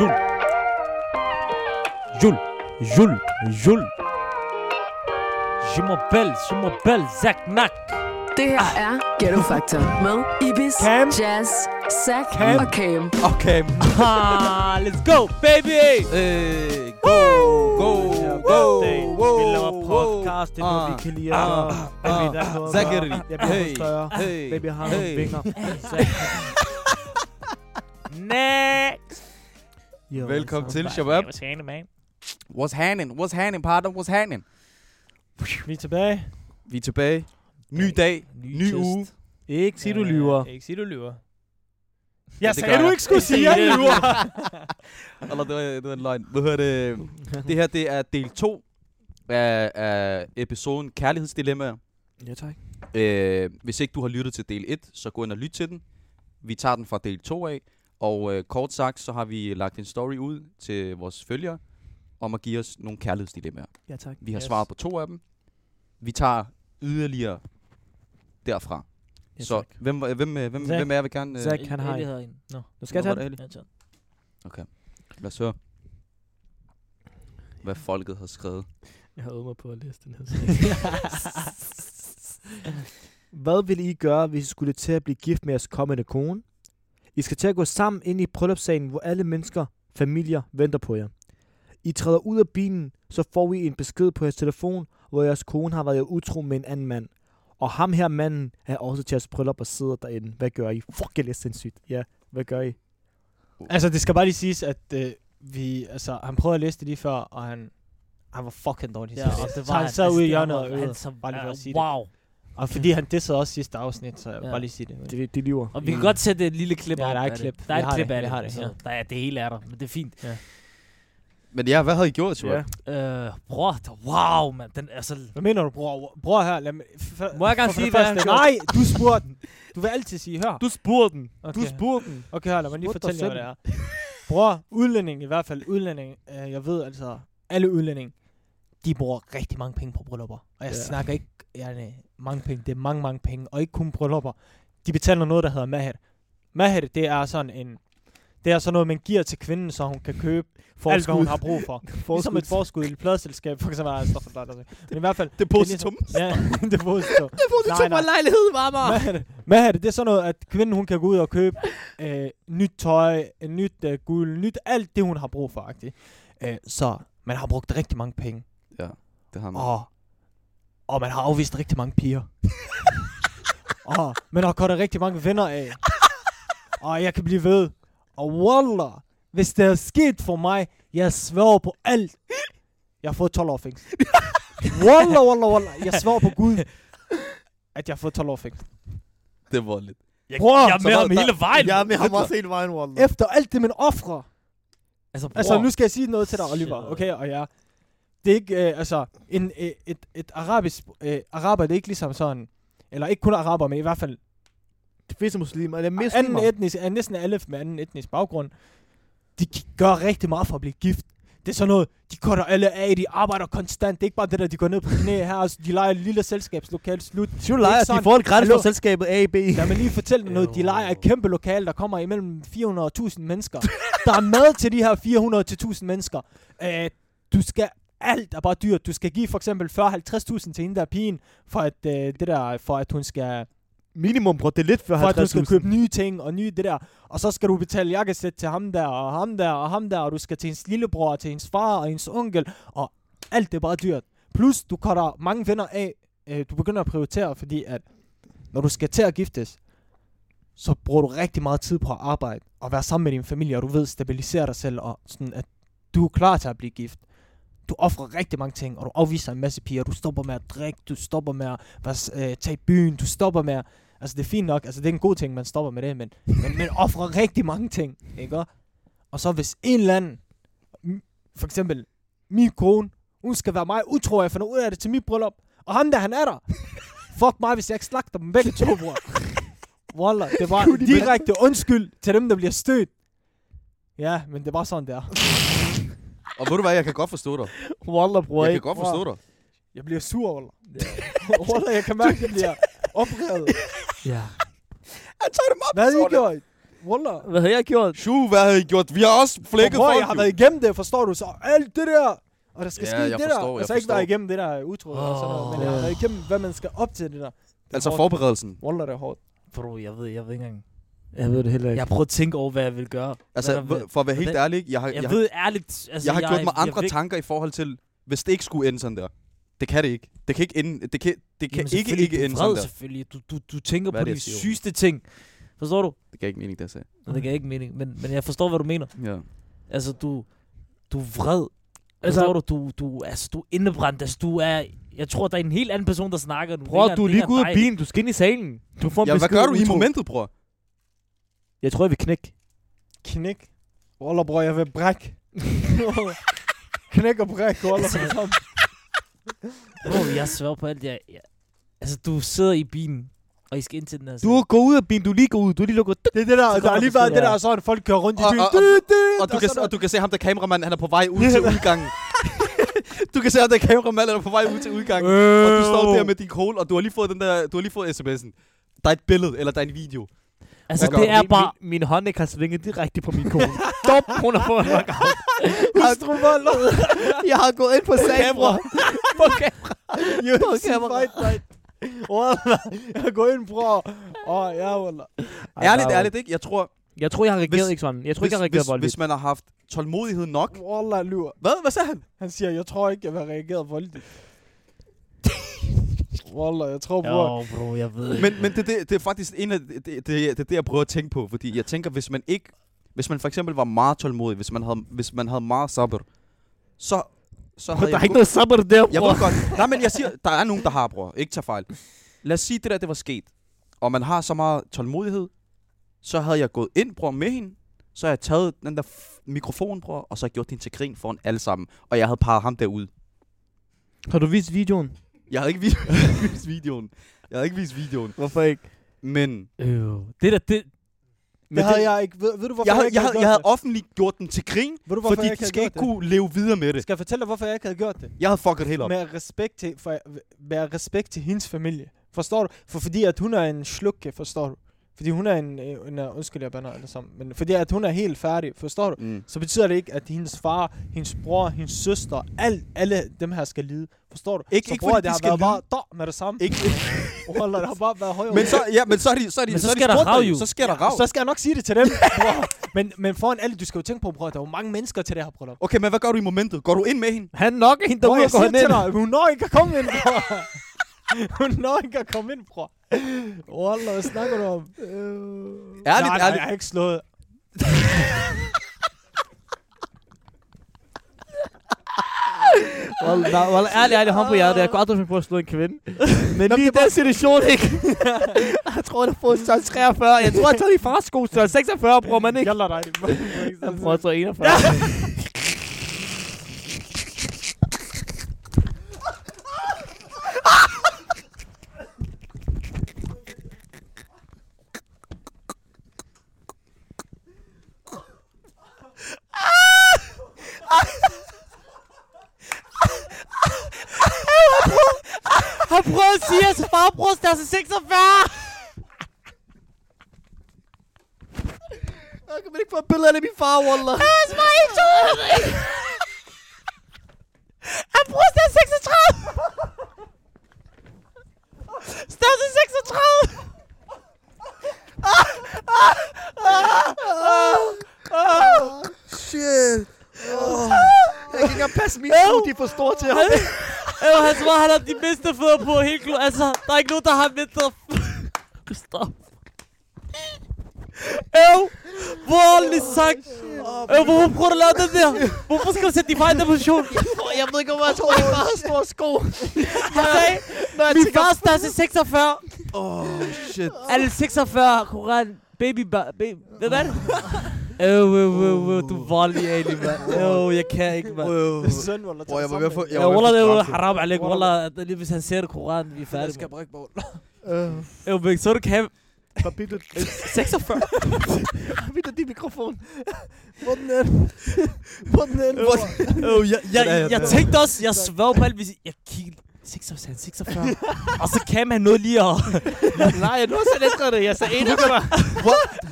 Jul. Jul. Jul. Jul. Je m'appelle, je m'appelle Zach Mack. Det her er Ghetto Factor med Ibis, Cam. Jazz, Zack Cam. og Cam. Okay. Ah, let's go, baby! Øh, go, go, go, Vi laver podcast, det er noget, Ah, vi kan lide. ah, Ah, noget. Zachary. Jeg bliver Hey, større. hey, Baby har nogle hey. vinger. Next! Yo, Velkommen til, Shabab. What's happening, man? What's happening? What's happening, partner? What's happening? Vi er tilbage. Vi er tilbage. Ny dag. Ny test. uge. Ikke sig, du lyver. Ikke sige, du lyver. Jeg det sagde, du ikke skulle sige, at jeg lyver. Eller det var, det var en løgn. Hvad hedder det? Det her, det er del 2 af, af episoden Kærlighedsdilemmaer. Ja, tak. Øh, hvis ikke du har lyttet til del 1, så gå ind og lyt til den. Vi tager den fra del 2 af. Og øh, kort sagt, så har vi lagt en story ud til vores følgere om at give os nogle kærlighedsdilemmaer. Ja, tak. Vi har Yes. svaret på to af dem. Vi tager yderligere derfra. Ja, så tak. hvem, hvem, hvem, hvem, Zack. hvem er jeg vil gerne... Øh, Han har en. en. Nå, Nu skal jeg Nå, tage den. den. Lad os høre, hvad folket har skrevet. Jeg har øvet mig på at læse den her Hvad vil I gøre, hvis I skulle til at blive gift med jeres kommende kone? I skal til at gå sammen ind i bryllupssalen, hvor alle mennesker, familier, venter på jer. I træder ud af bilen, så får I en besked på jeres telefon, hvor jeres kone har været utro med en anden mand. Og ham her manden er også til jeres bryllup og sidder derinde. Hvad gør I? Fuck, jeg læste sindssygt. Ja, hvad gør I? Altså, det skal bare lige siges, at øh, vi, altså, han prøvede at læse det lige før, og han, han var fucking dårlig. Ja, og det. det så var han sad ude i hjørnet og han, øvede. han, så, Bare lige for at sige det. Og fordi han dissede også sidste afsnit, så jeg vil Ja. bare lige sige det. De, de lyver. Og vi kan godt sætte et lille klip Ja, op der er et af klip. Det. Der er et klip det. af det. har det, ja. der er, det hele er der, men det er fint. Men ja, hvad havde I gjort, Sjur? Ja. Øh, bror, det- wow, mand. Den, altså, Hvad mener du, bror? Bror her, lad mig... f- Må jeg gerne sige, det hvad han Nej, du spurgte den. Du vil altid sige, hør. Du spurgte den. Okay. Du spurgte den. Okay, her, lad mig lige fortælle jer, hvad det er. Bror, udlænding, i hvert fald udlænding, øh, jeg ved altså, alle udlænding, de bruger rigtig mange penge på bryllupper. Og jeg Ja. snakker ikke ja, nej, mange penge, det er mange, mange penge, og ikke kun bryllupper. De betaler noget, der hedder maher. Maher, det er sådan en, det er sådan noget, man giver til kvinden, så hun kan købe alt, hvad hun har brug for. Ligesom et forskud i et pladeselskab, for eksempel. Stop for dig, Men i hvert fald... Depositum. Det er ligesom, ja, depositum. Depositum og lejlighed, mamma. Hvad er det? Er det? Er sådan noget, at kvinden hun kan gå ud og købe øh, nyt tøj, nyt øh, guld, nyt alt det, hun har brug for. agtigt. Øh, så man har brugt rigtig mange penge. Det har man. Og, og man har afvist rigtig mange piger. og man har kortet rigtig mange venner af. og jeg kan blive ved. Og wallah, hvis det er sket for mig, jeg sværger på alt. Jeg har fået 12 år fængsel. wallah, wallah, wallah. Jeg sværger på Gud, at jeg har fået 12 år fængsel. Det var lidt. jeg, Bror, jeg er med ham hele vejen. Jeg er med ham Hitler. også hele vejen, Wallah. Efter alt det, man offrer. Altså, bror, Altså, nu skal jeg sige noget til dig, Oliver. Okay, og ja. Det er ikke, øh, altså, en, øh, et, et arabisk, øh, araber, det er ikke ligesom sådan, eller ikke kun araber, men i hvert fald De fleste muslimer, eller anden muslimer. etnisk, er næsten alle med anden etnisk baggrund, de gør rigtig meget for at blive gift. Det er sådan noget, de cutter alle af, de arbejder konstant. Det er ikke bare det der, de går ned på knæ her, altså, de leger et lille selskabslokale slut. Syv Det er lejer, ikke de får et gratis fra selskabet A, B. Lad mig lige fortælle dig noget. De leger et kæmpe lokale, der kommer imellem 400 og 1000 mennesker. der er mad til de her 400 til 1000 mennesker. Øh, du skal alt er bare dyrt. Du skal give for eksempel 40-50.000 til hende der pigen, for at, øh, det der, for at hun skal, Minimum, bror, det er lidt for for at hun skal 50.000. købe nye ting og nye det der. Og så skal du betale jakkesæt til ham der, og ham der, og ham der, og du skal til hendes lillebror, og til hendes far, og hendes onkel, og alt det er bare dyrt. Plus, du cutter mange venner af. Øh, du begynder at prioritere, fordi at når du skal til at giftes, så bruger du rigtig meget tid på at arbejde, og være sammen med din familie, og du ved, stabilisere dig selv, og sådan, at du er klar til at blive gift. Du offrer rigtig mange ting, og du afviser en masse piger. Du stopper med at drikke, du stopper med at øh, tage byen, du stopper med at... Altså, det er fint nok, altså det er en god ting, man stopper med det, men men man offrer rigtig mange ting, ikke? Og så hvis en eller anden, for eksempel min kone, hun skal være mig utro, jeg finder ud af det til mit bryllup, og ham der, han er der. Fuck mig, hvis jeg ikke slagter dem begge to, bror. Wallah, det var direkte undskyld til dem, der bliver stødt. Ja, men det var sådan der. Og ved du hvad, jeg kan godt forstå dig. Wallah, bror. Jeg ikke? kan godt forstå dig. Jeg bliver sur, Wallah. Wallah, jeg kan mærke, at jeg bliver oprevet. Ja. Han tager det meget Hvad har I gjort? Wallah. Hvad har jeg gjort? Shu, hvad har I gjort? Vi har også flækket folk, jeg har været igennem det, forstår du? Så alt det der, og der skal Ja, ske jeg det forstår, der. jeg Altså ikke forstår. været igennem det der utro og sådan noget, men jeg har været igennem, hvad man skal op til det der. Altså hårdt. forberedelsen. Wallah, det er hårdt. Bro, jeg ved, jeg ved ikke engang. Jeg ved det heller ikke. Jeg har prøvet at tænke over, hvad jeg vil gøre. Altså, Hvad for at være helt ærlig, jeg har, Jeg, jeg, ved ærligt... Altså, jeg har gjort mig jeg, andre jeg, tanker i forhold til, hvis det ikke skulle ende sådan der. Det kan det ikke. Det kan ikke ende, det kan, det kan Jamen, ikke ikke du ende sådan der. selvfølgelig. Du, du, du tænker Hvad på det, de jeg siger? sygeste ting. Forstår du? Det gav ikke mening, det jeg sagde. Det giver ikke mening, men, men jeg forstår, hvad du mener. Ja. Altså, du, du er vred. Altså- Forstår du? Du, du, altså, du er indebrændt. Altså, du er... Jeg tror, der er en helt anden person, der snakker. nu. Bror, du er lige gået ud dig. af bilen. Du skal ind i salen. Du får en ja, hvad gør du i momentet, bror? Jeg tror, jeg vil knække. Knæk. Wallah, bror, jeg vil bræk. Knæk og bræk, for sammen. Bro, jeg svær på alt. Jeg, jeg, altså, du sidder i bilen, og I skal ind til den her Du er gået ud af bilen. Du er lige gået ud. Du er lige lukket. Det er det der, Så der kommer har lige der været det der, sådan folk kører rundt i Og- byen. og- Dyt, dyt, Og du, kan, sådan og du kan se ham, der kameramand, han er på vej ud til udgangen. du kan se ham, der kameramand, han er på vej ud til udgangen. Og du står der med din kål, og du har lige fået den der, du har lige fået sms'en. Der er et billede, eller der er en video. Altså, det er min, bare... Min, min hånd ikke har svinget direkte på min kone. Stop, hun har fået en knockout. Hustruvold. Jeg har gået ind på sagen, bror. På kamera. UFC fight night. Wallah, jeg går ind, bror. Åh, ja, Wallah. Ærligt, ærligt ikke? Jeg tror, Jeg tror, jeg har reageret Hvis- ikke sådan. Jeg tror hvis, ikke, jeg har reageret hvis, voldeligt. hvis man har haft tålmodighed nok. Wallah, lyver. Hvad? Hvad sagde han? Han siger, jeg tror ikke, jeg have reageret voldeligt. Wallah, jeg tror, bror. Jo, bro, jeg ved Men, men det, det, det er faktisk en af det, det, det, det, er det, jeg prøver at tænke på. Fordi jeg tænker, hvis man ikke... Hvis man for eksempel var meget tålmodig, hvis man havde, hvis man havde meget sabr, så, så havde der er jeg ikke noget sabber der, Jeg bror. ved godt. Nej, men jeg siger, der er nogen, der har, bror. Ikke tage fejl. Lad os sige, det der, det var sket. Og man har så meget tålmodighed. Så havde jeg gået ind, bror, med hende. Så havde jeg taget den der f- mikrofon, bror, og så gjort hende til grin foran alle sammen. Og jeg havde parret ham derud. Har du vist videoen? Jeg havde ikke vist, vist videoen. Jeg havde ikke vist videoen. Hvorfor ikke? Men Øh, det der, det... Det havde jeg ikke. Ved, ved du, hvorfor jeg, jeg, havde, ikke jeg, havde jeg havde det? offentligt gjort den til grin, Ved du, hvorfor fordi jeg ikke de skal ikke det? kunne leve videre med det. Skal jeg fortælle dig, hvorfor jeg ikke havde gjort det? Jeg havde fucket helt op. Med respekt til, for, med respekt til hendes familie. Forstår du? For fordi at hun er en slukke, forstår du? Fordi hun er en, øh, en øh, undskyld, jeg bander alle sammen. Men fordi at hun er helt færdig, forstår du? Mm. Så betyder det ikke, at hendes far, hendes bror, hendes søster, al, alle dem her skal lide. Forstår du? Ikke- så ikke bror, fordi det de har skal været lide. bare der med det samme. Ikke, Wallah, det har bare været højere. men så, ja, men så er de, så er de, Men så de skal der spurgt rav jo. Så sker der rav. Så skal jeg nok sige det til dem, bror. Men, men foran alle, du skal jo tænke på, bror, der er jo mange mennesker til det her bryllup. Okay, men hvad gør du i momentet? Går du ind med hende? Han nok hende Bror, og går ind. hun når ikke at komme ind, bror. hun når ikke at komme ind, bror. Wallah, hvad snakker du om? Øh... Ærligt, nej, nej, ærligt. jeg har ikke slået. Well, nej, well, ærligt, ærligt, hånd på hjertet. Jeg kunne aldrig finde på at slå en kvinde. Men lige i den situation, ikke? jeg tror, jeg har fået større 43. Jeg tror, jeg tager de fars sko større 46, bror, man ikke? Jalla dig. Jeg prøver at tage 41. Han prøver at sige, at farbror er til 46! Jeg kan ikke få et billede af min far, Wallah. That's my age! Han prøver at 36! Størrelse 36! Shit. Oh. Jeg kan ikke engang passe mine sko, de er for store til ham. Øh, han tror, han har de mindste fødder på helt klart. Altså, der er ikke nogen, der har mindre... Stop. Øv! Voldelig sagt! Øv, hvorfor prøver du at lave den der? Hvorfor skal du sætte de fejl i den position? Jeg ved ikke, om jeg tror, jeg bare har store sko. Han sagde, Når jeg min tænker far størrelse 46. Oh, shit. Er det 46, Koran? Baby, ba- baby. Hvad er det? Øv, øv, øv, øv, du er voldelig, Ali, mand. Øv, jeg kan ikke, mand. Wow. Søn, Wallah. Bror, jeg var ved at få... Ja, Wallah, det er haram alik. Wallah. Er lige hvis han ser det Koran, vi er Jeg færdige. skal brække bold. Øv, men så du kan... Papito, 46. Papito, din mikrofon. Hvor den er? Hvor den er? Øv, jeg, jeg, jeg jeg, jeg tænkte også, jeg svær på alt, hvis jeg kiggede. 46, 46. og så kan man noget lige at... Nej, nu har jeg ændret det. Jeg sagde 41.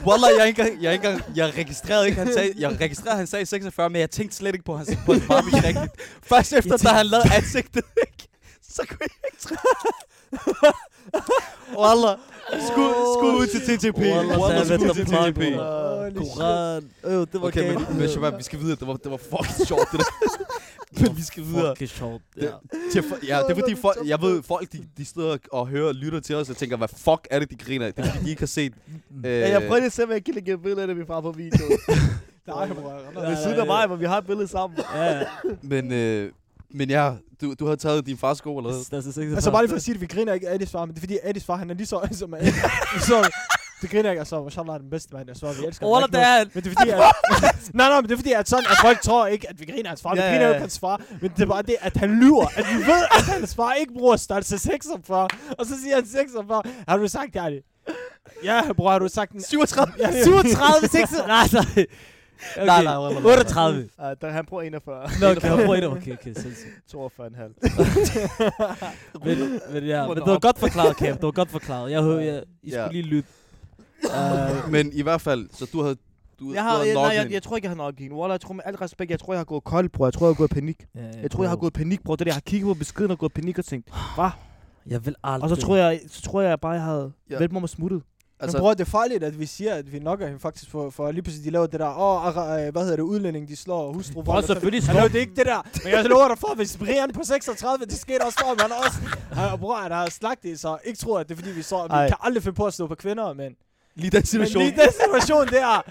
Wallah, jeg ikke jeg ikke jeg registrerede ikke, han sagde, jeg registrerede, han sagde 46, men jeg tænkte slet ikke på, at han på hans barbie rigtigt. Først efter, Jeg da han lavede ansigtet, ikke? så kunne jeg ikke. Wallah, skud, skud ud til TTP. Wallah, Wallah, der er skud ved til the TTP. Koran. Øh, det var Okay, galt. men, men Shabab, vi skal videre. Det var, det var fucking sjovt, det der. men vi skal videre. Fucking sjovt. Ja. for- ja, det er fordi, folk, jeg ved, folk de, de sidder og hører og lytter til os og tænker, hvad fuck er det, de griner af? Det er fordi, de ikke har set... Øh, Ja, jeg prøvede at se, om jeg kan lægge et billede af det, vi far på video. Nej, bror. Ved siden af mig, hvor vi har et billede sammen. Ja, ja. men, øh, men ja, du, du har taget din fars sko eller hvad? Altså 46. Altså bare lige for at sige det, vi griner ikke af Adis far, men det er fordi Adis far, han er lige så som Adis. så det griner ikke, altså, Mashallah er den bedste mand, jeg så vi elsker ham er meget. han. Men det er fordi, at, nej, nej, men det er fordi, at sådan, at folk tror ikke, at vi griner af hans far. Vi griner jo ikke hans far, men det er bare det, at han lyver. At vi ved, at hans far ikke bruger størrelse 46, og så siger han 46. Har du sagt, Jarli? Ja, bror, har du sagt den? 37. Ja, det er- 37, 6... Nej, nej. Okay. Nej, nej, wallah. 38. Uh, der, han bruger 41. Nå, okay, jeg prøver det. Okay, okay, sindssygt. 42,5. Men, men ja, men det var godt forklaret, Cam. Det var godt forklaret. Jeg hører, jeg, I Ja. skulle lige lytte. Uh, Men i hvert fald, så du havde... Du, Jeg, du har, havde jeg, nej, jeg, jeg, tror ikke, jeg har nok. Wallah, jeg tror med al respekt, jeg tror, jeg har gået kold, bror. Jeg tror, jeg har gået i panik. ja, Jeg tror, jeg har gået i panik, bror. Det der, jeg har kigget på beskeden og gået i panik og tænkt, hvad? Jeg vil aldrig... Og så tror jeg, så tror jeg bare, jeg havde Ja. ja. vendt mig om og smuttet. Altså, men bror, det er farligt, at vi siger, at vi nokker hende faktisk for, for lige pludselig, de laver det der, åh, oh, hvad hedder det, udlænding, de slår hustru. Bror, selvfølgelig Han slår lavede det ikke det der, men jeg lover dig for, hvis Brian på 36, det skete også for, man også, han, bror, han har slagtet, så ikke tror, at det er fordi, vi så, vi Ej. kan aldrig finde på at slå på kvinder, men, lige den men situation. lige den situation der,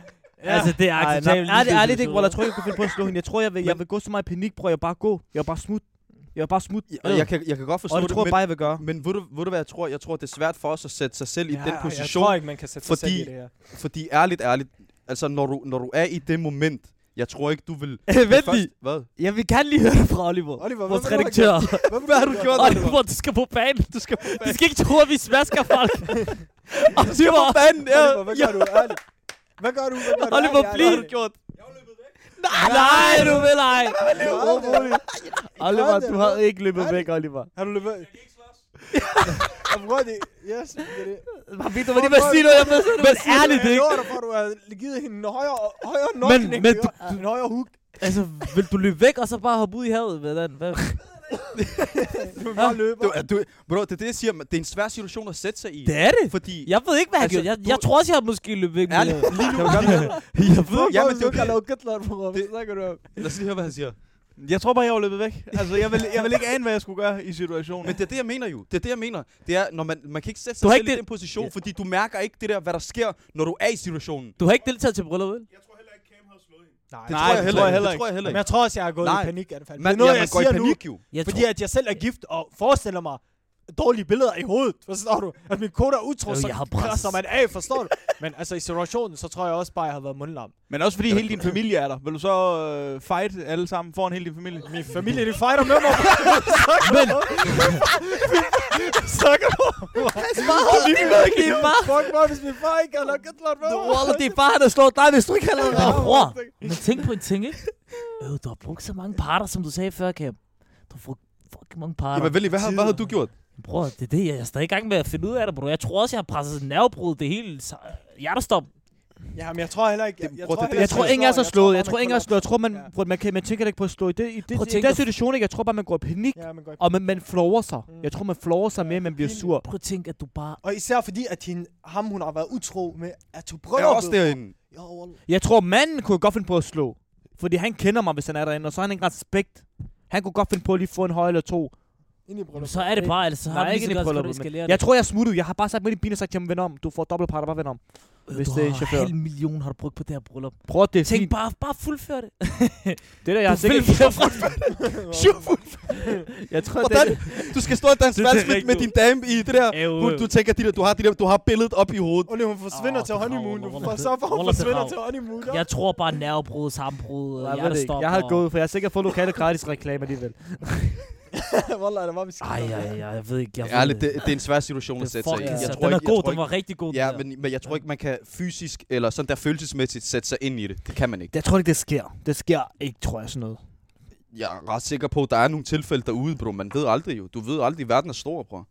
Ja. Altså, det er Ej, nej, acceptabelt. ærligt, ærligt ikke, Wallah. Jeg tror ikke, jeg kunne finde på at slå hende. Jeg tror, jeg vil, jeg vil gå så meget i panik, bror. Jeg bare gå. Jeg vil bare smutte. Jeg vil bare smutte. Og jeg kan, jeg kan godt forstå Og det det, tror jeg men, bare, jeg vil gøre. men ved, du, ved du, hvad jeg tror? Jeg tror, det er svært for os at sætte sig selv i den jeg position. tror ikke, man kan sætte sig selv Fordi- i det her. Fordi ærligt, ærligt, altså når du, når du er i det moment, jeg tror ikke, du vil... Vent først- lige. Hvad? Jeg vil gerne lige høre det fra Oliver. Oliver, Vores hvad du redaktør. Hvad har du gjort? Oliver, du skal på banen. Du skal, du skal ikke tro, at vi smasker folk. Oliver, Fanden, ja. Oliver, hvad gør du? Ærligt. Hvad gør du? Hvad gør du? Oliver, bliv. ærligt. gjort? Nej, du vil ej. Oliver, det, du hvad? har ikke løbet væk, Oliver. Har du løbet? Jeg prøver det. Yes, det er det. Bare du, hvad det vil sige noget, jeg ved, men ærligt Jeg ikke. lover dig for, at du har givet hende en højere, højere nokning. men Men, du- en højere hook. Altså, vil du løbe væk, og så bare hoppe ud i havet? Hvordan? Hvad? Du vil bare løbe. Du, er- du, bro, det er det, jeg siger. Det er en svær situation at sætte sig i. Det er det. Fordi... Jeg ved ikke, hvad han Altså, gjorde. Jeg, du- jeg tror også, jeg har måske løbet væk. Ærligt, lige nu... Jeg ved Ja, Hvorfor men det er du jo ikke har det. lavet gætlort, bror? Hvad Det- snakker du om? Lad os lige høre, hvad han siger. Jeg tror bare, jeg var løbet væk. Altså, jeg vil, jeg vil ikke ane, hvad jeg skulle gøre i situationen. Men det er det, jeg mener jo. Det er det, jeg mener. Det er, når man, man kan ikke sætte Du sig har selv ikke i det- den position, Ja. fordi du mærker ikke det der, hvad der sker, når du er i situationen. Du har ikke deltaget til bryllup, vel? Nej, tror jeg det tror jeg ikke. heller Det tror jeg heller Men ikke. jeg tror også, jeg har gået Nej. i panik i hvert fald. Man, det er noget, ja, man jeg går i siger nu, panik jo. Jeg fordi tror, at jeg selv er gift og forestiller mig dårlige billeder i hovedet. Forstår du? At min kone er utro, Jo, så presser man af, forstår du? Men altså i situationen, så tror jeg også bare, at jeg har været mundlam. Men også fordi hele din familie er der. Vil du så øh, fight alle sammen foran hele din familie? Min familie, de fighter med mig. Men, Snakker du? det er bare... Fuck mig, hvis min far ikke har gætlort med mig. Wallah, det er bare, han har slået dig, hvis du ikke det. Bror, det- men tænk på en ting, ikke? Øh, du har brugt så mange parter, som du sagde før, Cam. Du har brugt fucking mange parter. Jamen, Vældig, hvad, hvad har du gjort? Bror, det er det, jeg er stadig i gang med at finde ud af det, bror. Jeg tror også, jeg har presset nervebrud, det hele hjertestop. Ja, men jeg tror heller ikke... Jeg, jeg, bror, tror, det- Jeg ikke, tror ingen er så jeg slået. Jeg tror man ingen er slået. Jeg tror, man, Ja. bror, man, kan, man tænker ikke på at slå. I, det, i, det, i den situation, ikke? Jeg tror bare, man går i panik. Ja, man går i Og man, man flover sig. Mm. Jeg tror, man flover sig mere, end man bliver sur. Prøv at tænke, at du bare... Og især fordi, at hende, ham, hun har været utro med, at du Jeg prøver er også derinde. Jeg tror, manden kunne godt finde på at slå. Fordi han kender mig, hvis han er derinde, og så har han ikke respekt. Han kunne godt finde på at lige få en høj eller to. Ind i bryllup. Så er det bare, altså, Nej, ikke lige det så godt, så kan du bryllup, men- eskalere Jeg tror, jeg smuttede. Jeg har bare sagt med de biler, sagt til ham, vend om. Du får dobbelt parter, bare vend om. hvis du det er har chauffør. halv million har du brugt på det her bryllup. Prøv at det er Tænk fint. bare, bare fuldfør det. Det der, jeg har Du vil sikkert... blive Jeg tror, Hvordan? det, Du skal stå og danse Det er valgspil med din dame i det der. Hun, du tænker, de der, du har, de der, du har billedet op i hovedet. Ole, hun forsvinder Åh, til det honeymoon. Du får så for, hun det er forsvinder til honeymoon. Jeg tror bare nervebrud, sammenbrud, jeg, ved det ikke. hjertestop. jeg har og- gået, for jeg har sikkert fået lokale gratis reklame alligevel. Wallah, det var vi skal. Ej, ej, ej, jeg ved ikke. Jeg ved Ærligt, det, det er en svær situation at sætte sig i. Jeg tror Den er ikke- god, tror den var rigtig god. Ja, men, men jeg tror ikke, man kan fysisk, eller sådan der følelsesmæssigt sætte sig ind i det. Det kan man ikke. Jeg tror ikke, det sker. Det sker ikke, tror jeg, sådan noget. jeg er ret sikker på, at der er nogle tilfælde derude, bro. Man ved aldrig jo. Du ved aldrig, at verden er stor, bro.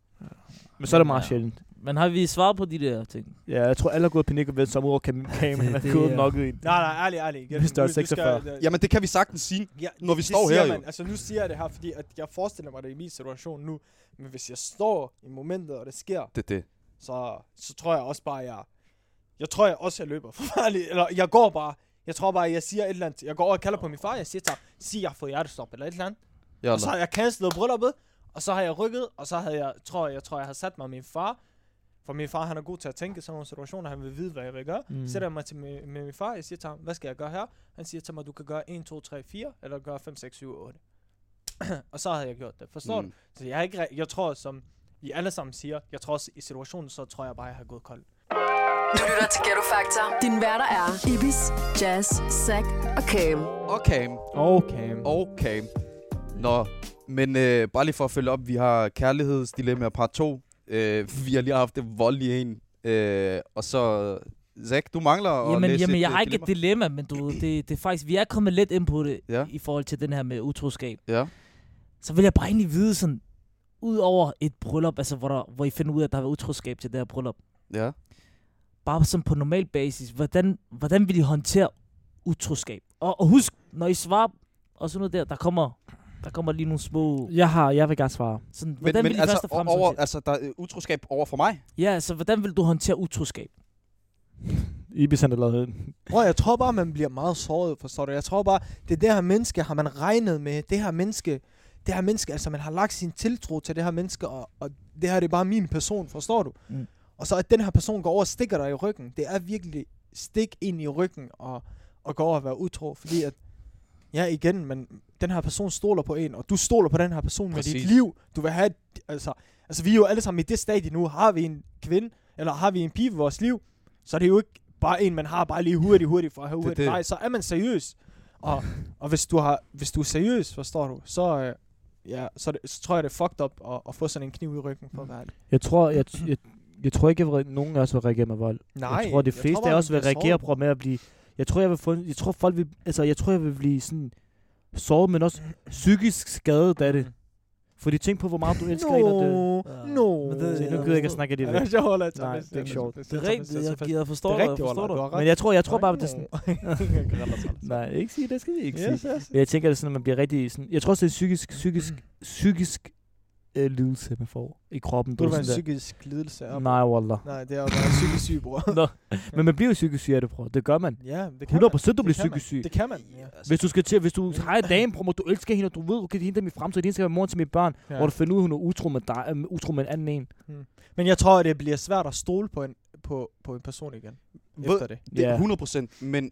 Men så er det meget Ja. sjældent. Men har vi svaret på de der ting? Ja, jeg tror, alle har gået panik og vendt sig om ud over kam- kameraen. Er gået nok ind. Nej, nej, ærlig, ærlig. Igen. Hvis der er Nu- du skal- 46. Jamen, det kan vi sagtens sige. Ja, Når vi står her, jo. man. Altså, nu siger jeg det her, fordi at jeg forestiller mig det i min situation nu. Men hvis jeg står i momentet, og det sker, Det det. så, så tror jeg også bare, at jeg... Jeg tror jeg også, jeg løber forfærdeligt. Eller jeg går bare... Jeg tror bare, jeg siger et eller andet. Jeg går over og kalder på min far. Jeg siger til ham, sig, jeg har fået hjertestop eller et eller andet. Jeg Og så har jeg cancelet brylluppet. Og så har jeg rykket. Og så havde jeg, tror jeg, jeg tror, jeg har sat mig med min far. For min far, han er god til at tænke sådan nogle situationer. Han vil vide, hvad jeg vil gøre. Mm. Sætter jeg mig til med, med min far. Jeg siger til ham, hvad skal jeg gøre her? Han siger til mig, du kan gøre 1, 2, 3, 4. Eller gøre 5, 6, 7, 8. og så havde jeg gjort det. Forstår mm. du? Så jeg, er ikke, jeg tror, som I alle sammen siger, jeg tror også i situationen, så tror jeg bare, jeg har gået kold. Du lytter til Ghetto Factor. Din værter er Ibis, Jazz, Zack og Cam. Okay. Okay. Okay. Nå, men øh, bare lige for at følge op, vi har kærlighedsdilemma part 2. Øh, vi har lige haft det voldelige en. Øh, og så, Zach, du mangler at Jamen, læse jamen jeg øh, har ikke et dilemma, men du, det, det er faktisk, vi er kommet lidt ind på det Ja. i forhold til den her med utroskab. Ja. Så vil jeg bare egentlig vide sådan, ud over et bryllup, altså hvor, der, hvor I finder ud af, at der har været utroskab til det her bryllup, Ja. bare sådan på normal basis, hvordan, hvordan vil I håndtere utroskab? Og, og husk, når I svarer og sådan noget der, der kommer, der kommer lige nogle små... Jeg har, jeg vil gerne svare. Sådan, Men, hvordan men vil I altså, først og fremmest over, altså, der er utroskab over for mig. Ja, altså, hvordan vil du håndtere utroskab? Ibis han er lavet Bror, jeg tror bare, man bliver meget såret, forstår du? Jeg tror bare, det er det her menneske, har man regnet med. Det her menneske, det her menneske, altså man har lagt sin tiltro til det her menneske, og, og det her det er bare min person, forstår du? Mm. Og så at den her person går over og stikker dig i ryggen, det er virkelig stik ind i ryggen og, og går over og være utro, fordi at, ja igen, men den her person stoler på en, og du stoler på den her person med Præcis. dit liv. Du vil have, altså, altså vi er jo alle sammen i det stadie nu, har vi en kvinde, eller har vi en pige i vores liv, så er det jo ikke bare en, man har bare lige hurtigt, hurtigt for at have er hurtigt. det. Nej, så er man seriøs. Og, og hvis, du har, hvis du er seriøs, forstår du, så, øh, ja, så, det, så tror jeg, det er fucked up at, at få sådan en kniv i ryggen, for at være ærlig. Jeg tror, jeg, jeg, jeg tror ikke, at nogen af os vil reagere med vold. Nej, jeg tror, de fleste af os vil reagere på med at blive... Jeg tror, jeg vil få... Jeg tror, folk vil... Altså, jeg tror, jeg vil blive sådan... Såret, men også psykisk skadet af det. Fordi tænk på, hvor meget du elsker en, og det... No, Ja. no. Men det- Se, nu gider jeg ikke at snakke af det. Ja, det er sjovt, Ola. Nej, det er ikke sjovt. Det er rigtigt, jeg, jeg forstår Det er dig, rigtigt, jeg forstår dig. Men jeg tror, jeg tror bare, at det er sådan... Nej, ikke sige det, skal vi ikke sige. Yes, yes. Men jeg tænker, det er sådan, at man bliver rigtig sådan... Jeg tror også, det er psykisk, psykisk, psykisk øh, lidelse, man får i kroppen. Du er være en psykisk lidelse. op. Nej, wallah. Nej, det er jo bare psykisk syg, bror. Nå, men man bliver jo psykisk syg af det, bror. Det gør man. Ja, det kan 100% man. du Det bliver psykisk syg. Det kan man, ja. Hvis du skal til, hvis du har en dame, bror, du elsker hende, og du ved, okay, det er hende, der er min fremtid, det er hende, der skal være mor til mine børn, Ja. hvor du finder ud, at hun er utro med, dig, øh, utro med en anden en. Men jeg tror, at det bliver svært at stole på en, på, på en person igen. Ved- Efter det. Det er Ja. 100 procent, men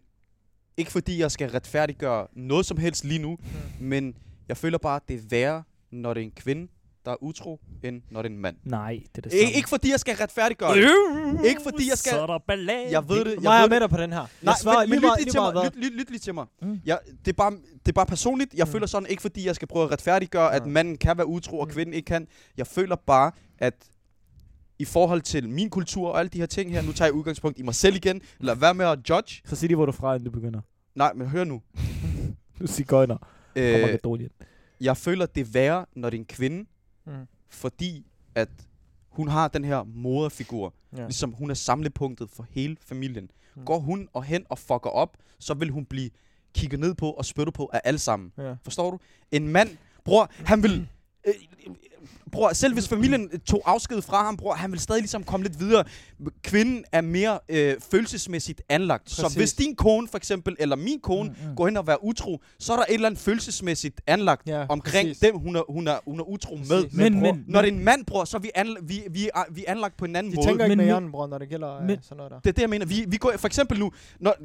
ikke fordi jeg skal retfærdiggøre noget som helst lige nu, men jeg føler bare, at det er værre, når det er en kvinde, der er utro, end når det er en mand. Nej, det er det Ik- samme. ikke fordi jeg skal retfærdiggøre det. Ikke fordi jeg skal... Så er der ballade. Jeg ved det. Jeg Jeg er ved med dig på den her. Nej, jeg svarer men, men lige lyt meget, lige lige til mig. Lyt, lyt, lyt lige til mig. Mm. Jeg, det, er bare, det er bare personligt. Jeg Mm. føler sådan, ikke fordi jeg skal prøve at retfærdiggøre, at Ja. manden kan være utro, og Mm. kvinden ikke kan. Jeg føler bare, at i forhold til min kultur og alle de her ting her, nu tager jeg udgangspunkt i mig selv igen. Lad være med at judge. Så sig lige, hvor du er fra, inden du begynder. Nej, men hør nu. Du siger gøjner. Øh, jeg føler, det er værre, når det er en kvinde, Mm. fordi at hun har den her moderfigur. Ja. Ligesom hun er samlepunktet for hele familien. Mm. Går hun og hen og fucker op, så vil hun blive kigget ned på og spyttet på af alle sammen. Ja. Forstår du? En mand, bror, han vil... Øh, bror, selv hvis familien tog afsked fra ham, bror, han vil stadig ligesom komme lidt videre. Kvinden er mere øh, følelsesmæssigt anlagt. Præcis. Så Præcis. hvis din kone, for eksempel, eller min kone, Mm, mm. går hen og være utro, så er der et eller andet følelsesmæssigt anlagt Ja, omkring præcis. dem, hun er, hun er, hun er utro med. Præcis. Men, bror, men, Når det er en mand, bror, så er vi, anla- vi, vi, er, vi er anlagt på en anden De måde. tænker ikke Men med hjernen, bror, når det gælder øh, Men- sådan noget der. Det er det, jeg mener. Vi, vi går, for eksempel nu, når,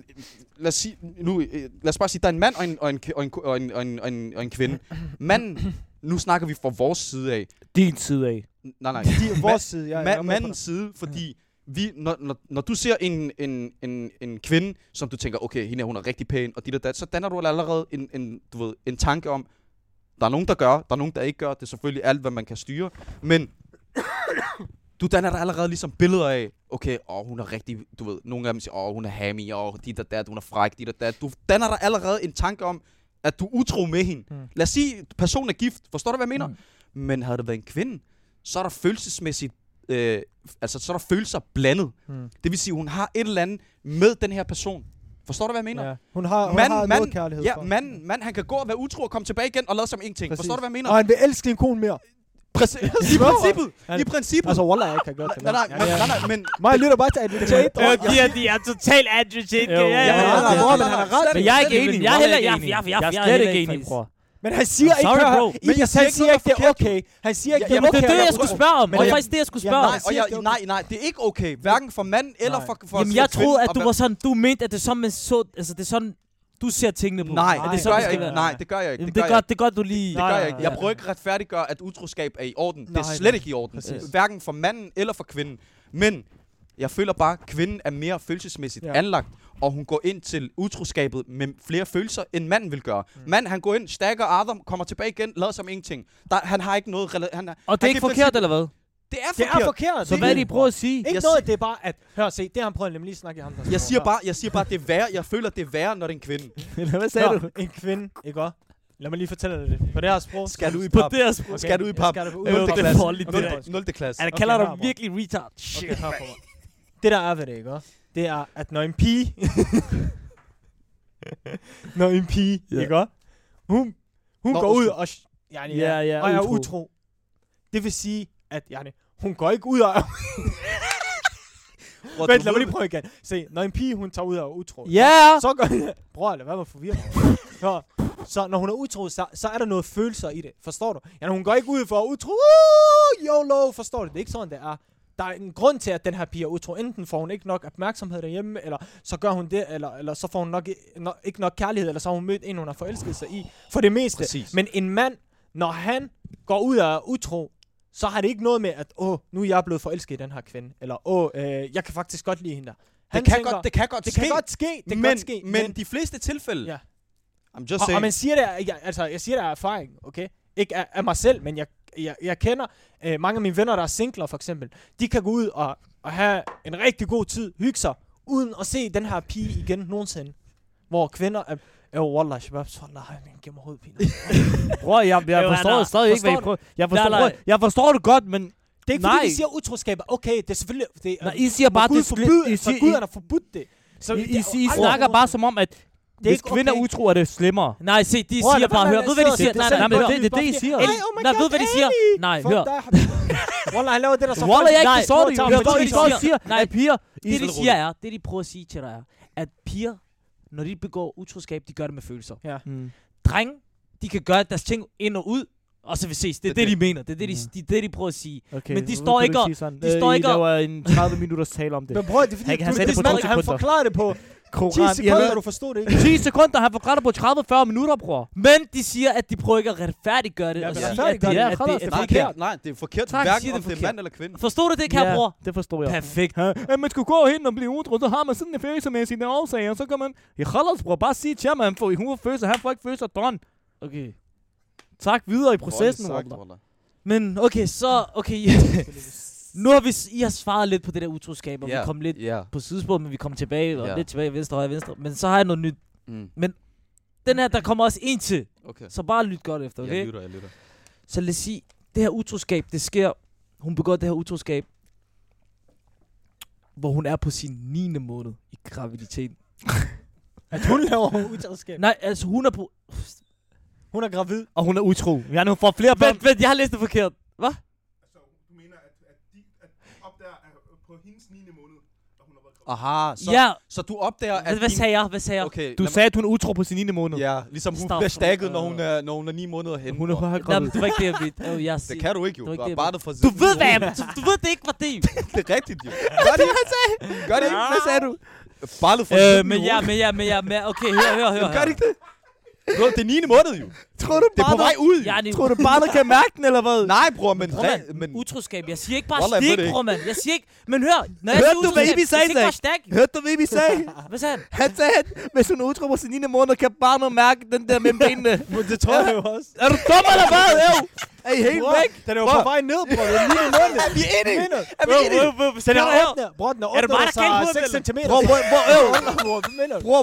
lad, os sige, nu øh, lad os bare sige, der er en mand og en, og en, og en, og en, og en, og en, og en kvinde. Manden, nu snakker vi fra vores side af. Din side af. Nej, nej. Er vores side, er Ma- mandens side, fordi vi, når, når, når du ser en, en, en, en kvinde, som du tænker, okay, hende her, hun er rigtig pæn, og dit og dat, så danner du allerede en, en, du ved, en tanke om, der er nogen, der gør, der er nogen, der ikke gør. Det er selvfølgelig alt, hvad man kan styre. Men du danner dig allerede ligesom billeder af, okay, åh, hun er rigtig, du ved, nogle af dem siger, åh, hun er hammy, åh, dit og dat, hun er fræk, dit og dat. Du danner dig allerede en tanke om, at du er utro med hende. Mm. Lad os sige, at personen er gift. Forstår du, hvad jeg mener? Mm. Men havde det været en kvinde, så er der følelsesmæssigt... Øh, altså, så er der følelser blandet. Mm. Det vil sige, hun har et eller andet med den her person. Forstår du, hvad jeg mener? Ja. Hun har, hun Mand, har mand, noget kærlighed Ja, for. mand, mand, han kan gå og være utro og komme tilbage igen og lade som ingenting. Præcis. Forstår du, hvad jeg mener? Og han vil elske din kone mere. Præcis. I princippet. I princippet. Altså, Wallah, jeg kan godt det. nej, nej, men, nej, nej, men... Mig lytter bare til Andrew Tate. Ja, de er, de er totalt Andrew Tate. Jo. Ja, Ja, ja, men han har ja. ret, men jeg er ikke enig. ikke Jeg er heller er ikke jeg, enig. jeg, er slet ikke enig, bror. Men han siger I'm ikke, sorry, hør, bro. her, Men jeg siger ikke siger ikke, det er okay. Han siger ikke, Ja, det er Jamen, det okay. er det, jeg skulle spørge om. Det er jeg- faktisk det, jeg skulle spørge om. Nej, nej, nej, det er ikke okay. Hverken for mand eller for, for Jamen, jeg troede, at du var sådan, du mente, at det er sådan, man så, altså det er sådan, du ser tingene på. Nej, det, gør jeg ikke. Nej, det gør jeg ikke. Jamen, Det det gør det godt, du lige... Det gør Nej, jeg ikke. nej, Jeg nej. prøver ikke at retfærdiggøre, at utroskab er i orden. Det er Nej, slet nej. ikke i orden. Præcis. Hverken for manden eller for kvinden. Men jeg føler bare, at kvinden er mere følelsesmæssigt Ja. anlagt, og hun går ind til utroskabet med flere følelser, end manden vil gøre. Mm. Manden, han går ind, stakker Adam, kommer tilbage igen, lader som ingenting. Der, han har ikke noget... Han, Og det er ikke forkert, eller hvad? Det er Det forkert. er forkert. Så Det hvad er det, det, I prøver at sige? Ikke Jeg noget, det er bare at... Hør, se, det har han prøvet nemlig lige at snakke i ham. der Jeg siger her. bare, jeg siger bare, det er værre. Jeg føler, det er værre, når det er en kvinde. Hvad sagde Hør, du? en kvinde, ikke også? Lad mig lige fortælle dig det. På det her sprog. Skal du i På pap? det her sprog. Okay, Skal du i jeg pap? skal det på til det er klasse. farligt, det der. til- Nul til klasse. Han Okay, kalder her, dig virkelig retard. Okay, hør på mig. Det der er ved det, ikke også? Det er, at når en pige... når en pige, Ja. ikke også? Hun, hun Nå, går ud og, yani, Ja, ja, og er utro. Det vil sige, at yani, hun går ikke ud og... Bror, Vent, lad mig lige prøve igen. Se, når en pige, hun tager ud og er utro. Ja! Så går Bror, lad være med at forvirre mig. Så når hun er utro, så, så er der noget følelser i det. Forstår du? Ja, hun går ikke ud for at utro. Uh, YOLO, forstår du? Det er ikke sådan, det er. Der er en grund til, at den her pige er utro. Enten får hun ikke nok opmærksomhed derhjemme, eller så gør hun det, eller, eller så får hun nok, no, ikke nok kærlighed, eller så har hun mødt en, hun har forelsket sig i. For det meste. Præcis. Men en mand, når han går ud og er utro, så har det ikke noget med, at åh, nu er jeg blevet forelsket i den her kvinde. Eller åh, øh, jeg kan faktisk godt lide hende der. Han Det kan, tænker, godt, det kan godt det ske. kan godt ske. Det kan men, godt ske. men, de fleste tilfælde... Ja. I'm just og, saying. og man siger det, jeg, altså jeg siger det af erfaring, okay? Ikke af, af mig selv, men jeg, jeg, jeg kender øh, mange af mine venner, der er singler for eksempel. De kan gå ud og, og have en rigtig god tid, hygge sig, uden at se den her pige igen nogensinde. Hvor kvinder er, jo, wallah, shabab, wallah, min gemmer hovedpine. Bror, jeg, jeg Jo, forstår han er- det stadig ikke, hvad I prøver. Jeg forstår, Nej, nej. bror, jeg forstår det godt, men Det er ikke Nej. fordi, de siger utroskab. er Okay, det er selvfølgelig... Det, Nej, I siger bare, Gud det er forbyde, slet- I siger- Gud han har forbudt det. Så I, I, er I, I snakker bare som om, at Det er hvis ikke kvinder er okay. utro, er det slemmere. Nej, se, de Bror, siger bare, hør, ved hvad de siger? Nej, nej, hør. det- er det, I siger. Nej, ved hvad de siger? Nej, hør. Wallah, han laver det der så Wallah, jeg ikke Nej, forstår det. Jeg står de og siger, at piger... Det, de siger er, det de prøver at sige til dig er, at piger, når de begår utroskab, de gør det med følelser. Mm. Drenge, de kan gøre deres ting ind og ud, og så vil ses. Det er Det er det, de mener. Det er det, de, de, det, de prøver at sige. Okay, Men de står ikke og- de står Øh, ikke og- en 30 minutters tale om det. Men bror, det er fordi, Han- han du, sagde det det han forklarer det på 10 Koran, I sekunder, har du forstod det ikke. 10 sekunder, han forklarer på 30-40 minutter, bror. Men de siger, at de prøver ikke at retfærdiggøre det. Ja, og men sige, at det. at Ja, det, at det er det Nej, er det er, forkert. nej, det er forkert. Tak, hverken siger det om det er forkert. mand eller kvinde. Forstod du det, kære bror? det forstår jeg. Perfekt. Ja, man skulle gå hen og blive utro, så har man sådan en følelsesmæssig årsag, og så kan man... Ja, khalas, bror, bare sige til ham, at han får, hun får følelser, han får ikke følelser, don. Okay. Tak videre i processen. Wallah. Men okay, så... Okay, nu har vi, I har svaret lidt på det der utroskab, og Ja, vi kom lidt Ja. på sidespor, men vi kom tilbage, og Ja. lidt tilbage, venstre, højre, venstre. Men så har jeg noget nyt. Mm. Den her, der kommer også en til. Okay. Så bare lyt godt efter, Jeg okay? lytter, jeg lytter. Så lad os sige, det her utroskab, det sker... Hun begår det her utroskab, hvor hun er på sin 9. måned i graviditeten. At hun laver utroskab. Nej, altså hun er på... Hun er gravid. Og hun er utro. Jeg nu får flere børn. Vent, vent, jeg har læst det forkert. Hvad? Altså, du mener, at, at, de, at de opdager at på hendes 9. måned, at hun har været gravid? Aha, så, Ja, så du opdager, hvad, at hvad din- sagde jeg? Hvad sagde jeg? Okay, Du lad sagde, at hun er utro på sin 9. måned. mig- Ja, ligesom hun Stop. bliver stakket, når hun er, når hun er 9 måneder henne. Hun er bare Nej, gravid. men det var ikke det, jeg mente. Oh, jeg Det kan du ikke, jo. Det var Du ikke har det, bare det fra Du ved, hvad jeg... Du, du ved det ikke, var det. Det er rigtigt, jo. Gør det ikke? Gør det ikke? Hvad sagde du? Bare fra Øh, men ja, men ja, men ja, men okay, hør, hør, hør. Gør det ikke det? Bro, det er 9. måned, jo. Tror du Det er på vej ud. Jeg er Tror du bare, der kan mærke den, eller hvad? Nej, bror, men... Bror, mand, men utroskab. Jeg siger ikke bare Wallah, jeg stik, det ikke. bror, mand. Jeg siger ikke... Men hør, når jeg Hørte siger du, hvad Ibi jeg sagde, siger bare stak. Hørte du, hvad vi sagde? Hvad sagde han? Han sagde, at hvis hun er utro på sin 9. måned, kan barnet mærke den der mellem benene. Det tror jeg jo også. er du dum eller hvad? Øv! Er I helt Bror, væk? Den er jo på vej ned, bror. Det er lige måned. er vi enige? Er vi enige? Den er åbnet. Bror, den er Er det mig, der kan sig på 6 den, cm. Bror,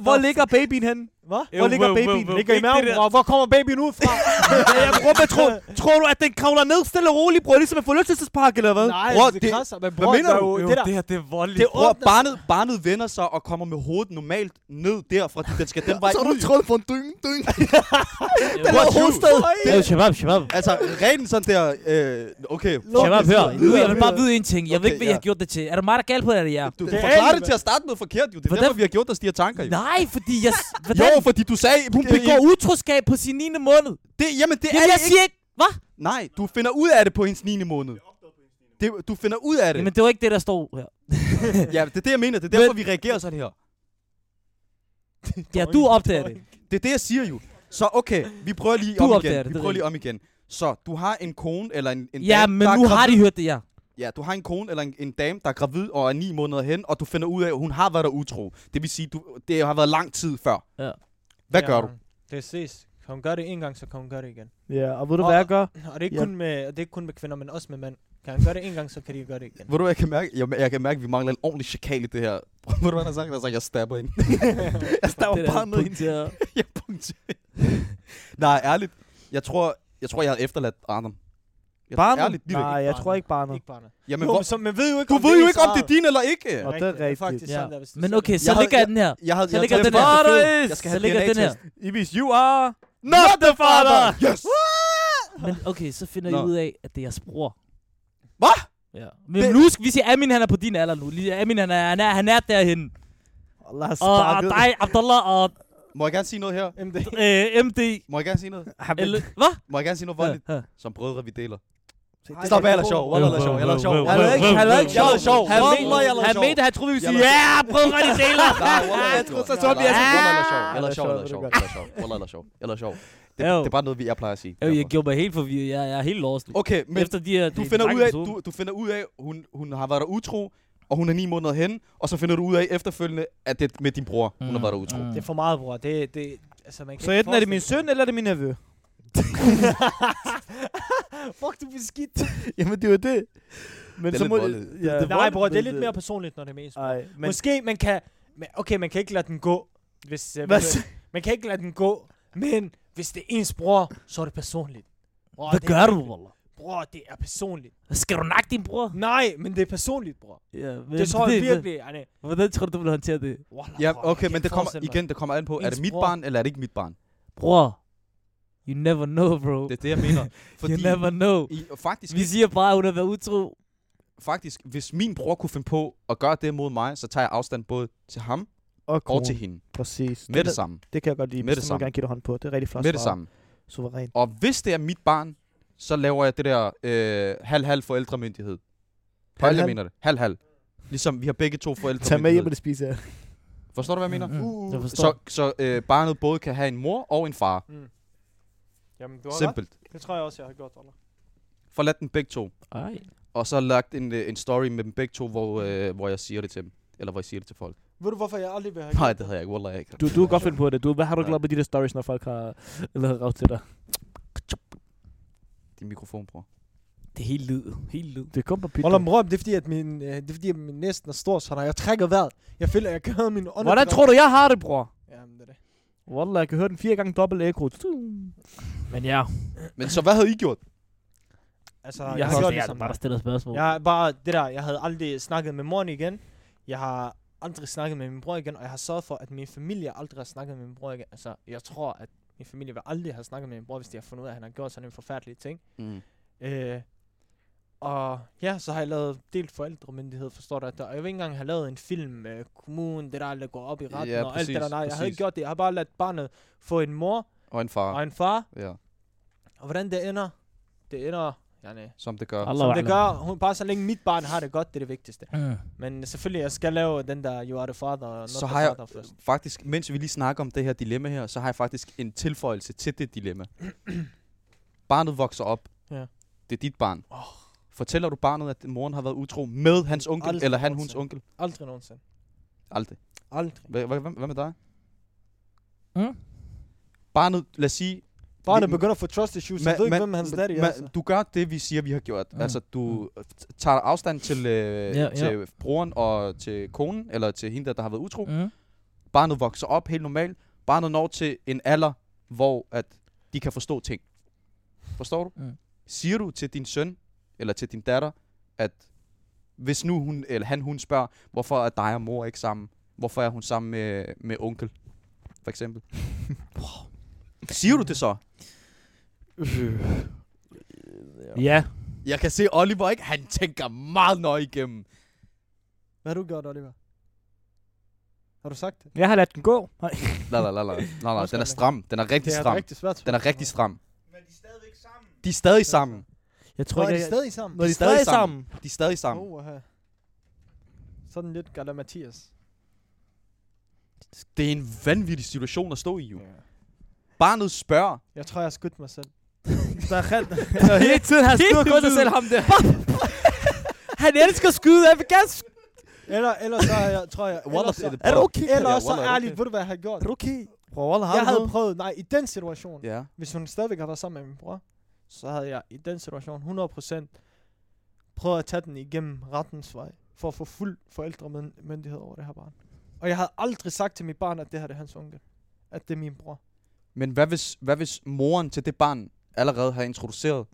hvor ligger babyen henne? Hvad? Jo, Hvor ligger wow, babyen? wow. Ligger i maven, det bror. Hvor kommer babyen ud fra? Ja, jeg tror, jeg tror, tror du, at den kravler ned stille og roligt, bror? Ligesom en forlystelsespark, eller hvad? Nej, Bror, det det- krasser. Men Hvad bror, mener der er du? jo det der. her, det er voldeligt. Det Bror, barnet, barnet vender sig og kommer med hovedet normalt ned der, fordi den skal den vej Så du trukket på en dyng, dyng. Den er hovedstad. Hey, shabab, shabab. Altså, rent sådan der, øh, okay. Shabab, hør. Nu, jeg vil bare vide en ting. Jeg ved ikke, hvad jeg har gjort det til. Er det mig, der er galt på det, eller jer? Du, Det er forklarer det til at starte med forkert, jo. Det er derfor, vi har gjort os de her tanker, jo. Nej, fordi jeg... Jo, fordi du sagde... Hun begår utroskab på sin 9. måned. Det, jamen, det Jamen, er jeg det siger ikke... Hvad? ikke. Nej, du finder ud af det på hendes 9. måned. Det, du finder ud af det. Jamen, det var ikke det, der stod her. Ja, det er det, jeg mener. Det er derfor, vi reagerer sådan her. Ja, du opdager det. Det er det, jeg siger jo. Så okay, vi prøver lige Du om igen. det, Vi er prøver lige om igen. Så du har en kone eller en, en Ja, dame, men der nu har de hørt det, ja. Ja, du har en kone eller en, en dame, der er gravid og er ni måneder hen, og du finder ud af, at hun har været der utro. Det vil sige, du, det har været lang tid før. Ja. Hvad gør du? Det ses. Kan hun gøre det en gang, så kan hun gøre det igen. Ja, og ved du, Og- hvad jeg gør? Og det er ikke, Ja. kun med, det er ikke kun med kvinder, men også med mænd. Kan han gøre det en gang, så kan de gøre det igen. Ved du, jeg kan mærke? Jeg, jeg kan mærke, at vi mangler en ordentlig chakal i det her. Ved du, hvad der har sagt? Der har sagt, jeg stabber ind. jeg stabber bare ned punkterer. jeg punkterer. Nej, ærligt. Jeg tror, jeg tror, jeg havde efterladt Adam. Jeg, Barnet? Ærligt, lige Nej, jeg tror ikke barnet. Ikke barnet. Jamen, Jo, hvor, men så, man ved jo ikke, du ved jo ikke, om det er din eller ikke. Og det er Det er rigtigt. faktisk Ja. sådan, der, hvis det Men okay, så Jeg ligger jeg den her. Jeg havde, Så jeg ligger den her. Jeg skal Så have ligger den her. Ibis, you are not the father! Yes! Men okay, så finder. I ud af, at det er jeres bror. Hvad? Ja. Men Det- nu skal vi sige, Amin han er på din alder nu. Amin han er, han er, han er derhen. Allah har Og, og sparket. dig, Abdullah og Må jeg gerne sige noget her? MD. øh, MD. Må jeg gerne sige noget? Hvad? Må jeg gerne sige noget voldeligt? Ja, ja. Som brødre, vi deler. Stop, det er jeg er god. sjov. Wallah, jeg er sjov. Jeg er sjov. Han er ikke, han er ikke Jeg er sjov. Han, Wallah, mente, jeg er han sjov. mente, han troede, vi ville Jeg sige, er ja, prøv at de deler. Nej, wallah, jeg er sjov. så tror vi, jeg Wallah, skal- jeg er sjov. Jeg er sjov. Jeg er sjov. Jeg er sjov. Wallah, jeg er sjov. Jeg er sjov. Det, det er bare noget, vi- jeg plejer at sige. Jeg gjorde mig helt forvirret. Jeg, jeg er helt lost. Okay, men Efter de her... du de finder ud af, du, du finder ud af, hun, hun har været der utro, og hun er ni måneder hen, og så finder du ud af efterfølgende, at det er med din bror, hun har været der utro. Mm. Det er for meget, bror. Det, det, altså, man kan Så enten er det min søn, eller er det min nevø? Fuck, du er beskidt. Jamen, det er jo det. Men Det er så må. Ja, Nej, voldeligt, bror, det er lidt mere personligt, når det er bror. Ej, men... Måske man kan... Okay, man kan ikke lade den gå. Hvis, uh, man kan ikke lade den gå. Men hvis det er ens bror, så er det personligt. Bror, Hvad det gør er, du, Wallah? Bror, det er personligt. Skal du nakke din bror? Nej, men det er personligt, bror. Ja, men Det tror jeg virkelig. Nej. Hvordan tror du, du vil håndtere det? Wallah, Ja, okay, men det kommer igen, det kommer an på, er det mit bror. barn, eller er det ikke mit barn? Bror, you never know, bro. Det er det, jeg mener. Fordi you never know. i, faktisk, Vi siger bare, at hun har været utro. faktisk, hvis min bror kunne finde på at gøre det mod mig, så tager jeg afstand både til ham Og og til hende. Præcis. Med det det, samme. det kan jeg godt lide. Med det samme. gerne give dig hånd på. Det er rigtig flot Med det samme. Suveræn. Og hvis det er mit barn, så laver jeg det der øh, halv-halv forældremyndighed. Alle, jeg mener det. Halv-halv. Ligesom vi har begge to Tag med hjem, og det spiser jeg. Forstår du, hvad jeg mener? Mm, Uh, jeg forstår. Så, så øh, barnet både kan have en mor og en far. Jamen, du har ret. Simpelt. Det tror jeg også, jeg har gjort, Wallah. Forlad dem begge to. Ej. Og så lagt en, øh, en story med dem begge to, hvor, øh, hvor jeg siger det til dem. Eller hvor jeg siger det til folk. Ved du, hvorfor jeg aldrig vil have Nej, gjort det havde jeg ikke. Wallah, jeg ikke. Du, du kan godt finde på det. Du, hvad har du Ja. glad med de der stories, når folk har lavet rav til dig? Din mikrofon, bror. Det er helt lyd. Helt lyd. Det kom på pyt. Wallah, bror, det er fordi, at min, øh, det er fordi, at min næsten er stor, så når jeg trækker vejret, jeg føler, at jeg kan høre min ånd. Hvordan tror du, jeg har det, bror? Jamen, det er det. Wallah, jeg kan høre den fire gange dobbelt ekko. Men ja, Men så hvad havde I gjort? Altså, Jeg jeg, har gjort jeg det er som bare der stiller spørgsmål. Jeg har bare, det der, jeg havde aldrig snakket med moren igen. Jeg har aldrig snakket med min bror igen, og jeg har sørget for, at min familie aldrig har snakket med min bror igen. Altså, jeg tror, at min familie vil aldrig have snakket med min bror, hvis de har fundet ud af, at han har gjort sådan en forfærdelig ting. Mm. Øh, og ja, så har jeg lavet delt forældremyndighed, forstår du? at Der, og jeg vil ikke engang have lavet en film med kommunen, det der, der går op i retten Ja, og alt det der. præcis, Nej, jeg har præcis. ikke gjort det. Jeg har bare ladet barnet få en mor Og en far. og en far. Ja, Og hvordan det ender, det ender, ja, nej. som det gør. Allah Som det gør, hun, bare så længe mit barn har det godt, det er det vigtigste. Mm. Men selvfølgelig, jeg skal lave den der You are the father, not Så the har jeg father first. faktisk, mens vi lige snakker om det her dilemma her, så har jeg faktisk en tilføjelse til det dilemma. Barnet vokser op. Ja. Det er dit barn. Fortæller du barnet, at moren har været utro med hans onkel, Aldrig eller han hans onkel? Aldrig nogensinde. Aldrig. Aldrig. Hvad, hvad, hvad, hvad med dig? Mm? Barnet, lad os sige... Barnet begynder at få trust issues, så Ma- jeg ved ikke, hvem hans daddy er. Så. Du gør det, vi siger, vi har gjort. Mm. Altså, du tager afstand til, øh, Ja, til ja. broren og til konen, eller til hende, der, der har været utro. Mm. Barnet vokser op helt normalt. Barnet når til en alder, hvor at de kan forstå ting. Forstår du? Mm. Siger du til din søn, eller til din datter, at hvis nu hun, eller han, hun spørger, hvorfor er dig og mor ikke sammen? Hvorfor er hun sammen med, med onkel? For eksempel. Siger du det så? Ja. Jeg kan se Oliver ikke, han tænker meget nøje igennem. Hvad har du gjort, Oliver? Har du sagt det? Jeg har ladt den gå. Nej. La, la. Nej, nej, den er stram. Den er rigtig Det er stram. rigtig svært Den er rigtig stram. Men de er stadigvæk sammen. De er stadig sammen. Jeg Tror tror er ikke, de stadig sammen? når de er stadig sammen. De er stadig sammen. Oh. Sådan lidt Gala Mathias. Det er en vanvittig situation at stå i, jo. Barnet spørger. Jeg tror, jeg har skudt mig selv. Der er rent. Hele tiden har skudt kun sig selv ham der. Han elsker at skyde. Jeg vil gerne sk- Eller, eller så har jeg, tror jeg... Så, er det okay? eller så ærligt, okay? ved du hvad jeg har gjort? Er det okay? Bror, Wallah, har Jeg havde prøvet, nej, i den situation, Ja. hvis hun stadigvæk har været sammen med min bror, så havde jeg i den situation 100% prøvet at tage den igennem rettens vej, for at få fuld forældremyndighed over det her barn. Og jeg havde aldrig sagt til mit barn, at det her det er hans onkel. At det er min bror. Men hvad hvis, hvad hvis moren til det barn allerede har introduceret?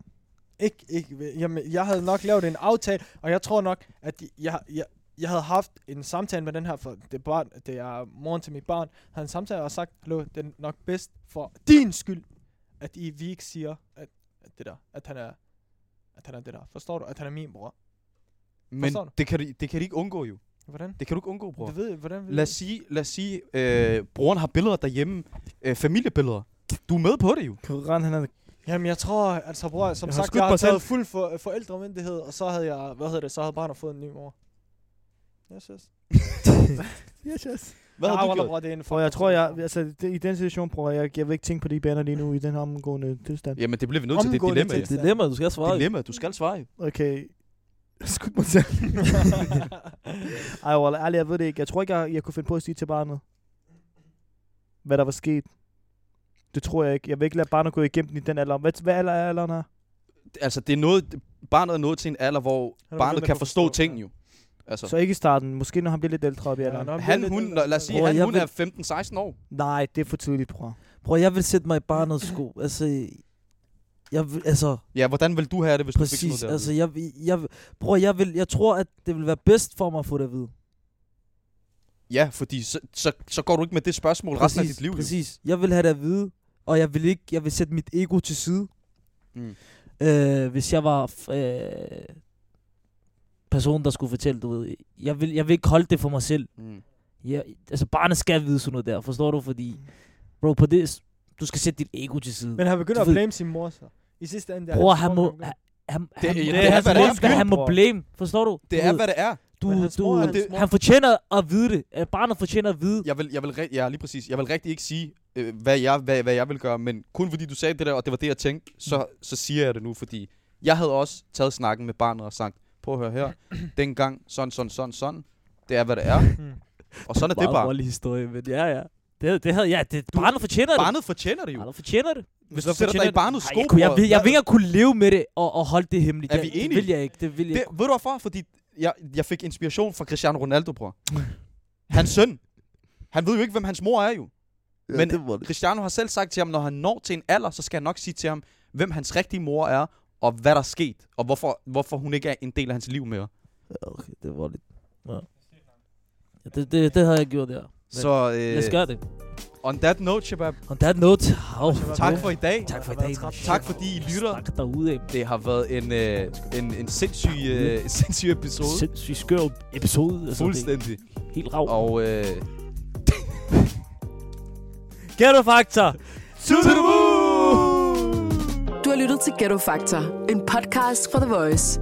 Ikke, ikke, jamen, jeg havde nok lavet en aftale, og jeg tror nok, at jeg, jeg, jeg havde haft en samtale med den her, for det, barn, det er moren til mit barn, havde en samtale og sagt, hallo, det er nok bedst for din skyld, at I, vi ikke siger, at, at det der, at han er, at han er det der. Forstår du? At han er min bror. Men det kan, de, det kan de ikke undgå, jo. Hvordan? Det kan du ikke undgå, bror. Det ved jeg, hvordan vil Lad os sige, lad os sige øh, broren har billeder derhjemme. Øh, familiebilleder. Du er med på det, jo. Koran, han er... Jamen, jeg tror, altså bror, som Jeg har sagt, jeg har mig selv. taget fuld for, forældremyndighed, og så havde jeg, hvad hedder det, så havde barnet fået en ny mor. Yes, yes. Yes, yes. Hvad har du gjort? bror, det er en Bror, jeg tror, jeg... Altså, det, i den situation, bror, jeg, jeg vil ikke tænke på de baner lige nu, i den her omgående tilstand. Jamen, det bliver vi nødt til. Det er dilemma. tilstand. ja. Dilemma, du skal svare. Dilemma. Du skal svare. Okay. Skud mig selv. Ej, Wallah, ærligt, jeg ved det ikke. Jeg tror ikke, jeg, jeg kunne finde på at sige til barnet, hvad der var sket. Det tror jeg ikke. Jeg vil ikke lade barnet gå igennem i den alder. Hvad, hvad alder er alderen her? Altså, det er noget, barnet er nået til en alder, hvor barnet kan forstå forstå, ting, ja. jo. Altså, Så ikke i starten. Måske når han bliver lidt ældre op i Ja, alderen. bliver han, hun, ældre, lad os sige, Bror, han, hun vil- er 15-16 år. Nej, det er for tidligt, bror. Bror, jeg vil sætte mig i barnets sko. Altså, jeg altså, Ja, hvordan vil du have det, hvis du fik præcis. noget der? Altså, jeg, jeg, vil- bror, jeg, vil, jeg tror, at det vil være bedst for mig at få det at vide. Ja, fordi så, så, så går du ikke med det spørgsmål resten af dit liv. jo. Præcis. Jeg vil have det at vide, og jeg vil ikke, jeg vil sætte mit ego til side. Mm. Øh, hvis jeg var øh, personen, der skulle fortælle, du ved, jeg vil, jeg vil ikke holde det for mig selv. Mm. Jeg, altså, barnet skal vide sådan noget der, forstår du? Fordi, bro, på det, du skal sætte dit ego til side. Men han begynder at blame sin mor så. I sidste ende, der Bror, han må, han, han, Det- han, det, det er, hans hvad det er. han må blame, forstår du? Det er, hvad det er. du, hans du, mor mor. han fortjener at vide det. Øh, Barnet fortjener at vide. Jeg vil, jeg vil, ja, lige præcis. Jeg vil rigtig ikke sige, øh, hvad, jeg, hvad, hvad jeg vil gøre, men kun fordi du sagde det der, og det var det, jeg tænkte, så, så siger jeg det nu, fordi jeg havde også taget snakken med barnet og sagt, prøv at høre her, dengang, sådan, sådan, sådan, sådan, det er, hvad det er, og sådan er det bare. rolig historie, men ja, ja. Det, det havde, ja, det, barnet fortjener det. Barnet fortjener det jo. Barnet fortjener det. Hvis du sætter dig i fortjener barnets Ej, sko, jeg, kunne, jeg, jeg hvad- vil ikke kunne leve med det og, og holde det hemmeligt. Er vi Det- Det enige? vil jeg ikke. Det vil jeg Det, ikke. ved du hvorfor? Fordi jeg, jeg fik inspiration fra Cristiano Ronaldo, bror. Hans søn. Han ved jo ikke, hvem hans mor er jo. Men Cristiano har selv sagt til ham, når han når til en alder, så skal jeg nok sige til ham, hvem hans rigtige mor er, og hvad der er sket, og hvorfor, hvorfor hun ikke er en del af hans liv mere. Ja, Okay, det var lidt... Ja. Ja, det, det, det havde jeg gjort, der. Så Lad os øh, gøre det. on that note, Shabab, On that note, oh, tak for i dag. tak for i dag. Tak fordi I lytter. Derude. Det har været en, øh, en, en sindssyg, øh, sindssyg episode. Sindssygt skør episode. Altså, Fuldstændig. Helt rav. Og øh, Ghetto Factor! Du har lyttet til Ghetto Factor, en podcast fra The Voice.